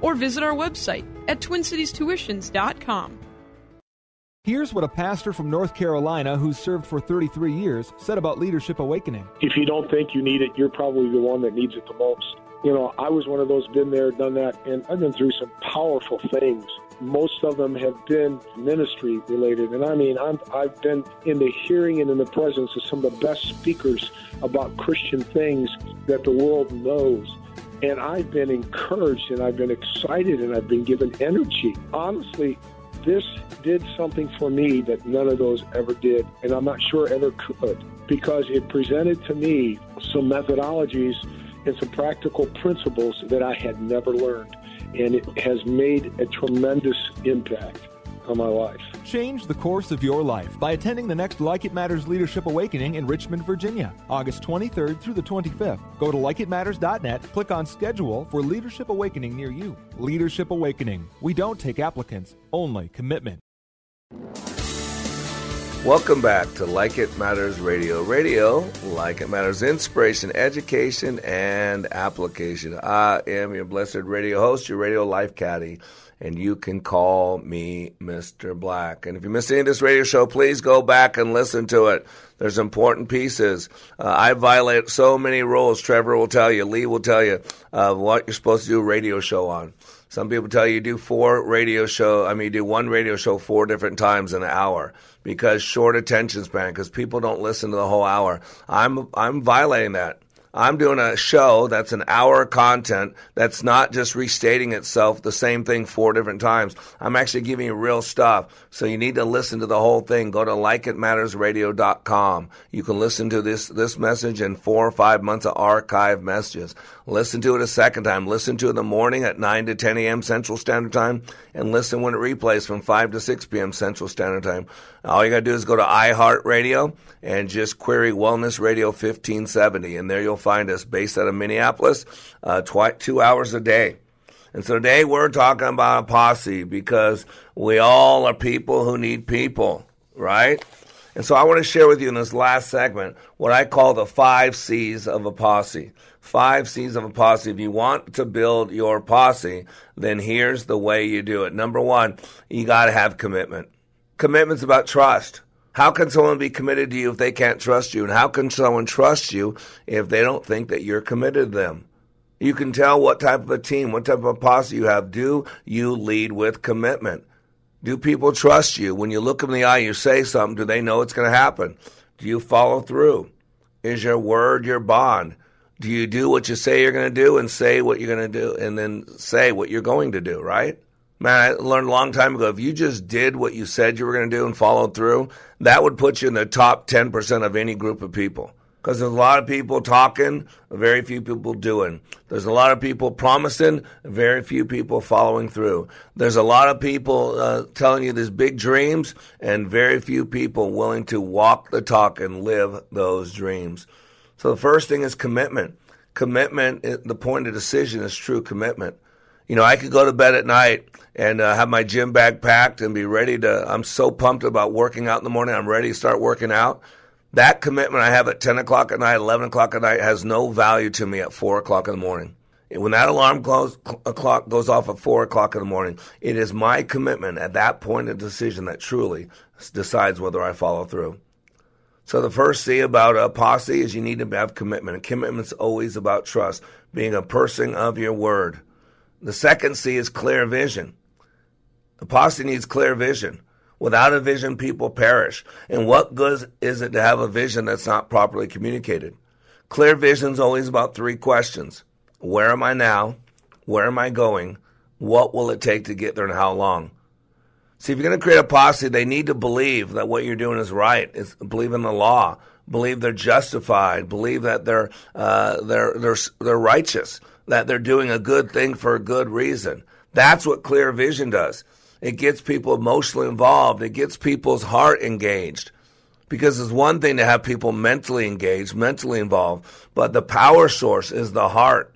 or visit our website at twincitiestuitions.com. Here's what a pastor from North Carolina who's served for 33 years said about Leadership Awakening. If you don't think you need it, you're probably the one that needs it the most. You know, I was one of those, been there, done that, and I've been through some powerful things. Most of them have been ministry related. And I mean, I'm, I've been in the hearing and in the presence of some of the best speakers about Christian things that the world knows. And I've been encouraged and I've been excited and I've been given energy. Honestly, this did something for me that none of those ever did, and I'm not sure ever could, because it presented to me some methodologies and some practical principles that I had never learned. And it has made a tremendous impact on my life. Change the course of your life by attending the next Like It Matters Leadership Awakening in Richmond, Virginia, August 23rd through the 25th. Go to likeitmatters.net, click on schedule for Leadership Awakening near you. Leadership Awakening. We don't take applicants, only commitment. Welcome back to Like It Matters Radio. Radio, like it matters, inspiration, education, and application. I am your blessed radio host, your radio life caddy, and you can call me Mr. Black. And if you missed any of this radio show, please go back and listen to it. There's important pieces. Uh, I violate so many rules. Trevor will tell you, Lee will tell you uh, what you're supposed to do a radio show on. Some people tell you do four radio show. I mean, you do one radio show four different times in an hour because short attention span. Because people don't listen to the whole hour. I'm I'm violating that. I'm doing a show that's an hour of content that's not just restating itself the same thing four different times. I'm actually giving you real stuff. So you need to listen to the whole thing. Go to likeitmattersradio.com. You can listen to this, this message and four or five months of archive messages. Listen to it a second time. Listen to it in the morning at 9 to 10 a.m. Central Standard Time and listen when it replays from 5 to 6 p.m. Central Standard Time. All you got to do is go to iHeartRadio and just query Wellness Radio 1570, and there you'll find us based out of Minneapolis, uh, two hours a day. And so today we're talking about a posse because we all are people who need people, right? And so I want to share with you in this last segment what I call the five C's of a posse. Five C's of a posse. If you want to build your posse, then here's the way you do it. Number one, you got to have commitment. Commitment's about trust. How can someone be committed to you if they can't trust you? And how can someone trust you if they don't think that you're committed to them? You can tell what type of a team, what type of a posse you have. Do you lead with commitment? Do people trust you? When you look them in the eye, you say something, do they know it's going to happen? Do you follow through? Is your word your bond? Do you do what you say you're going to do and say what you're going to do and then say what you're going to do, right? Man, I learned a long time ago if you just did what you said you were going to do and followed through, that would put you in the top 10% of any group of people. Because there's a lot of people talking, very few people doing. There's a lot of people promising, very few people following through. There's a lot of people uh, telling you these big dreams, and very few people willing to walk the talk and live those dreams. So the first thing is commitment. Commitment, the point of decision is true commitment. You know, I could go to bed at night and uh, have my gym bag packed and be ready to. I'm so pumped about working out in the morning. I'm ready to start working out. That commitment I have at 10 o'clock at night, 11 o'clock at night has no value to me at 4 o'clock in the morning. When that alarm close, clock goes off at 4 o'clock in the morning, it is my commitment at that point of decision that truly decides whether I follow through. So the first C about a posse is you need to have commitment. And commitment's always about trust, being a person of your word. The second C is clear vision. The posse needs clear vision. Without a vision, people perish. And what good is it to have a vision that's not properly communicated? Clear vision is always about three questions Where am I now? Where am I going? What will it take to get there and how long? See, if you're going to create a posse, they need to believe that what you're doing is right. It's believe in the law, believe they're justified, believe that they're uh, they're they're they're righteous, that they're doing a good thing for a good reason. That's what clear vision does. It gets people emotionally involved. It gets people's heart engaged. Because it's one thing to have people mentally engaged, mentally involved, but the power source is the heart.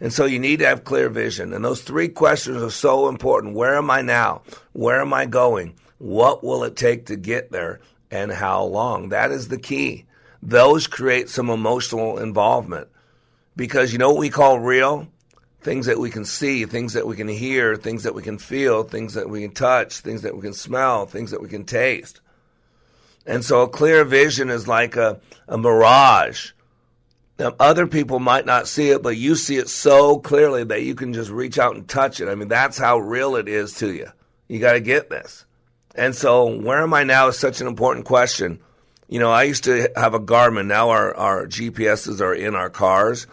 And so you need to have clear vision. And those three questions are so important. Where am I now? Where am I going? What will it take to get there? And how long? That is the key. Those create some emotional involvement. Because you know what we call real? Things that we can see, things that we can hear, things that we can feel, things that we can touch, things that we can smell, things that we can taste. And so a clear vision is like a, a mirage. Now, other people might not see it, but you see it so clearly that you can just reach out and touch it. I mean, that's how real it is to you. You got to get this. And so, where am I now is such an important question. You know, I used to have a Garmin. Now our, our GPSs are in our cars.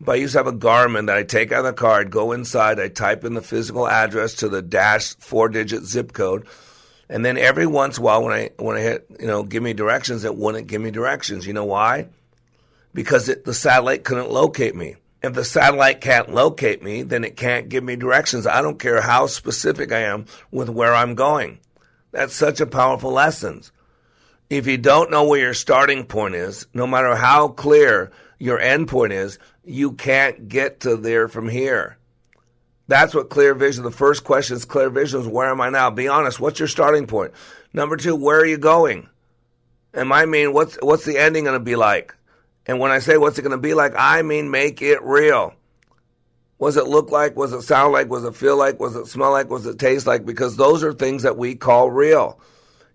But I used to have a Garmin that I take out of the car, I'd go inside, I type in the physical address to the dash four digit zip code. And then every once in a while when I when I hit, you know, give me directions, it wouldn't give me directions. You know why? Because it, the satellite couldn't locate me. If the satellite can't locate me, then it can't give me directions. I don't care how specific I am with where I'm going. That's such a powerful lesson. If you don't know where your starting point is, no matter how clear your end point is, you can't get to there from here. That's what clear vision. The first question is clear vision is where am I now? Be honest. What's your starting point? Number two, where are you going? And I mean, what's what's the ending going to be like? And when I say what's it going to be like, I mean make it real. Was it look like? Was it sound like? Was it feel like? Was it smell like? Was it taste like? Because those are things that we call real.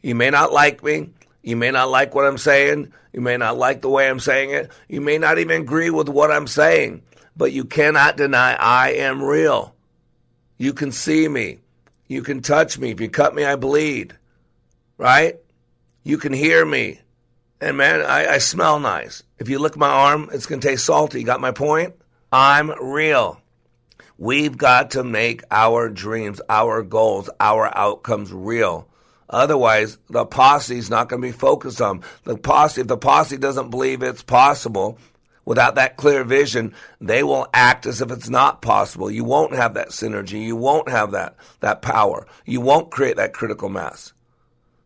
You may not like me. You may not like what I'm saying. You may not like the way I'm saying it. You may not even agree with what I'm saying. But you cannot deny I am real. You can see me. You can touch me. If you cut me, I bleed. Right? You can hear me. And man, I, I smell nice. If you lick my arm, it's going to taste salty. Got my point? I'm real. We've got to make our dreams, our goals, our outcomes real. Otherwise, the posse is not going to be focused on the posse. If the posse doesn't believe it's possible, without that clear vision, they will act as if it's not possible. You won't have that synergy. You won't have that that power. You won't create that critical mass.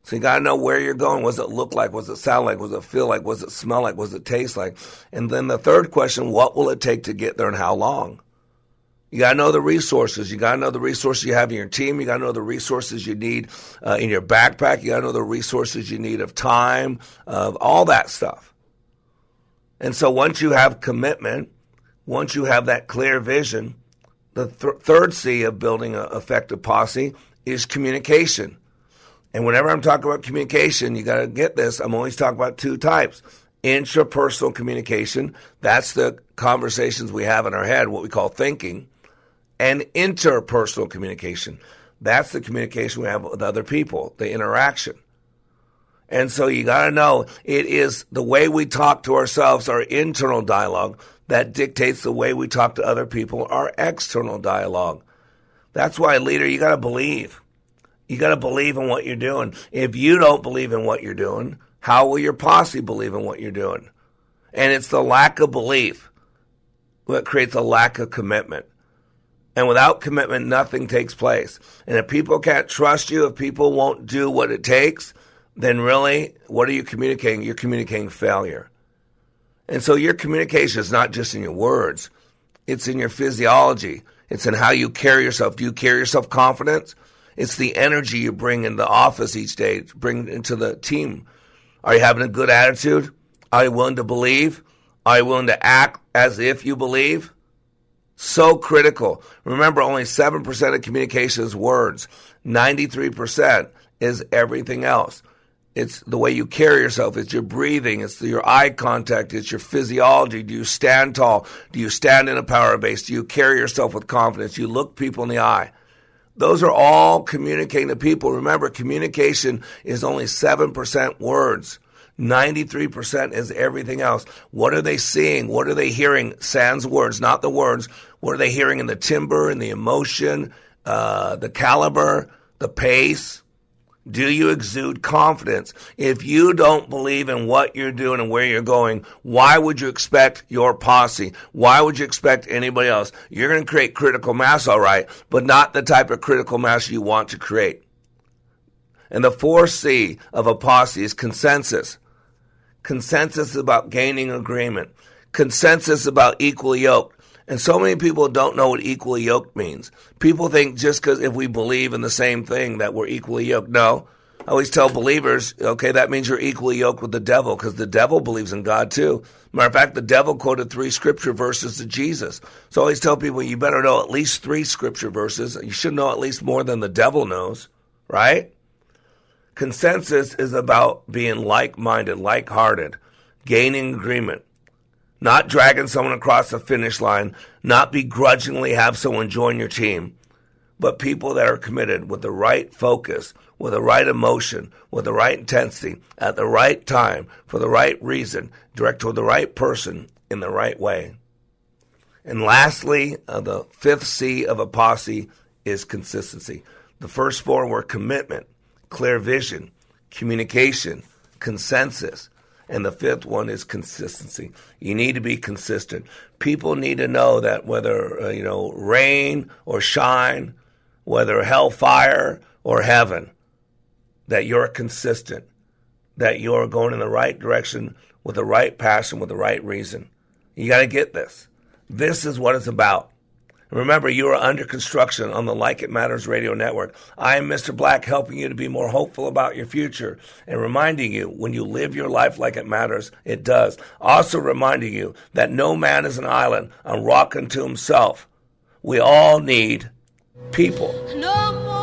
So you got to know where you're going. What does it look like? What does it sound like? What does it feel like? What does it smell like? What does it taste like? And then the third question: What will it take to get there, and how long? You got to know the resources. You got to know the resources you have in your team. You got to know the resources you need uh, in your backpack. You got to know the resources you need of time, of all that stuff. And so once you have commitment, once you have that clear vision, the th- third C of building an effective posse is communication. And whenever I'm talking about communication, you got to get this. I'm always talking about two types intrapersonal communication. That's the conversations we have in our head, what we call thinking and interpersonal communication. That's the communication we have with other people, the interaction. And so you got to know it is the way we talk to ourselves, our internal dialogue, that dictates the way we talk to other people, our external dialogue. That's why, leader, you got to believe. You got to believe in what you're doing. If you don't believe in what you're doing, how will your posse believe in what you're doing? And it's the lack of belief that creates a lack of commitment. And without commitment, nothing takes place. And if people can't trust you, if people won't do what it takes, then really, what are you communicating? You're communicating failure. And so your communication is not just in your words, it's in your physiology, it's in how you carry yourself. Do you carry yourself confidence? It's the energy you bring in the office each day, bring into the team. Are you having a good attitude? Are you willing to believe? Are you willing to act as if you believe? So critical. Remember, only 7% of communication is words, 93% is everything else. It's the way you carry yourself. It's your breathing. It's your eye contact. It's your physiology. Do you stand tall? Do you stand in a power base? Do you carry yourself with confidence? Do you look people in the eye? Those are all communicating to people. Remember, communication is only 7% words. 93% is everything else. What are they seeing? What are they hearing? Sans words, not the words. What are they hearing in the timbre, in the emotion, uh, the caliber, the pace? Do you exude confidence? If you don't believe in what you're doing and where you're going, why would you expect your posse? Why would you expect anybody else? You're going to create critical mass, all right, but not the type of critical mass you want to create. And the 4C of a posse is consensus. Consensus about gaining agreement. Consensus about equal yoke. And so many people don't know what equally yoked means. People think just because if we believe in the same thing that we're equally yoked. No. I always tell believers, okay, that means you're equally yoked with the devil because the devil believes in God too. Matter of fact, the devil quoted three scripture verses to Jesus. So I always tell people you better know at least three scripture verses. You should know at least more than the devil knows, right? Consensus is about being like minded, like hearted, gaining agreement, not dragging someone across the finish line, not begrudgingly have someone join your team, but people that are committed with the right focus, with the right emotion, with the right intensity, at the right time, for the right reason, direct toward the right person in the right way. And lastly, uh, the fifth C of a posse is consistency. The first four were commitment, clear vision, communication, consensus. And the fifth one is consistency. You need to be consistent. People need to know that whether, uh, you know, rain or shine, whether hellfire or heaven, that you're consistent, that you're going in the right direction with the right passion, with the right reason. You got to get this. This is what it's about. Remember, you are under construction on the Like It Matters radio network. I am Mr. Black, helping you to be more hopeful about your future and reminding you when you live your life like it matters, it does. Also reminding you that no man is an island, a rock unto himself. We all need people. No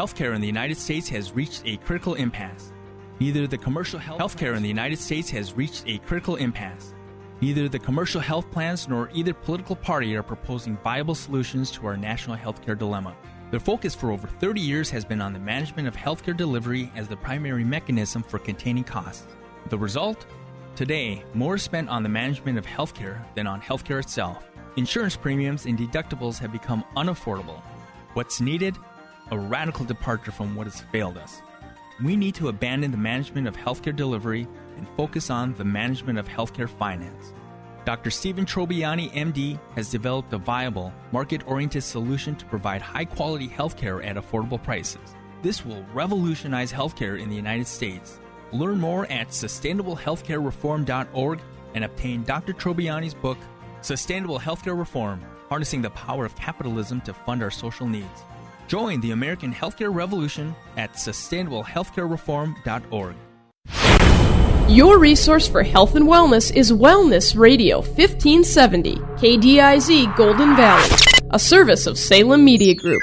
Healthcare in the United States has reached a critical impasse. Neither the commercial health healthcare in the United States has reached a critical impasse. Neither the commercial health plans nor either political party are proposing viable solutions to our national healthcare dilemma. Their focus for over 30 years has been on the management of healthcare delivery as the primary mechanism for containing costs. The result? Today, more is spent on the management of healthcare than on healthcare itself. Insurance premiums and deductibles have become unaffordable. What's needed? A radical departure from what has failed us. We need to abandon the management of healthcare delivery and focus on the management of healthcare finance. Dr. Stephen Trobiani, MD, has developed a viable, market oriented solution to provide high quality healthcare at affordable prices. This will revolutionize healthcare in the United States. Learn more at sustainablehealthcarereform.org and obtain Dr. Trobiani's book, Sustainable Healthcare Reform Harnessing the Power of Capitalism to Fund Our Social Needs. Join the American healthcare revolution at sustainablehealthcarereform.org. Your resource for health and wellness is Wellness Radio 1570, KDIZ Golden Valley, a service of Salem Media Group.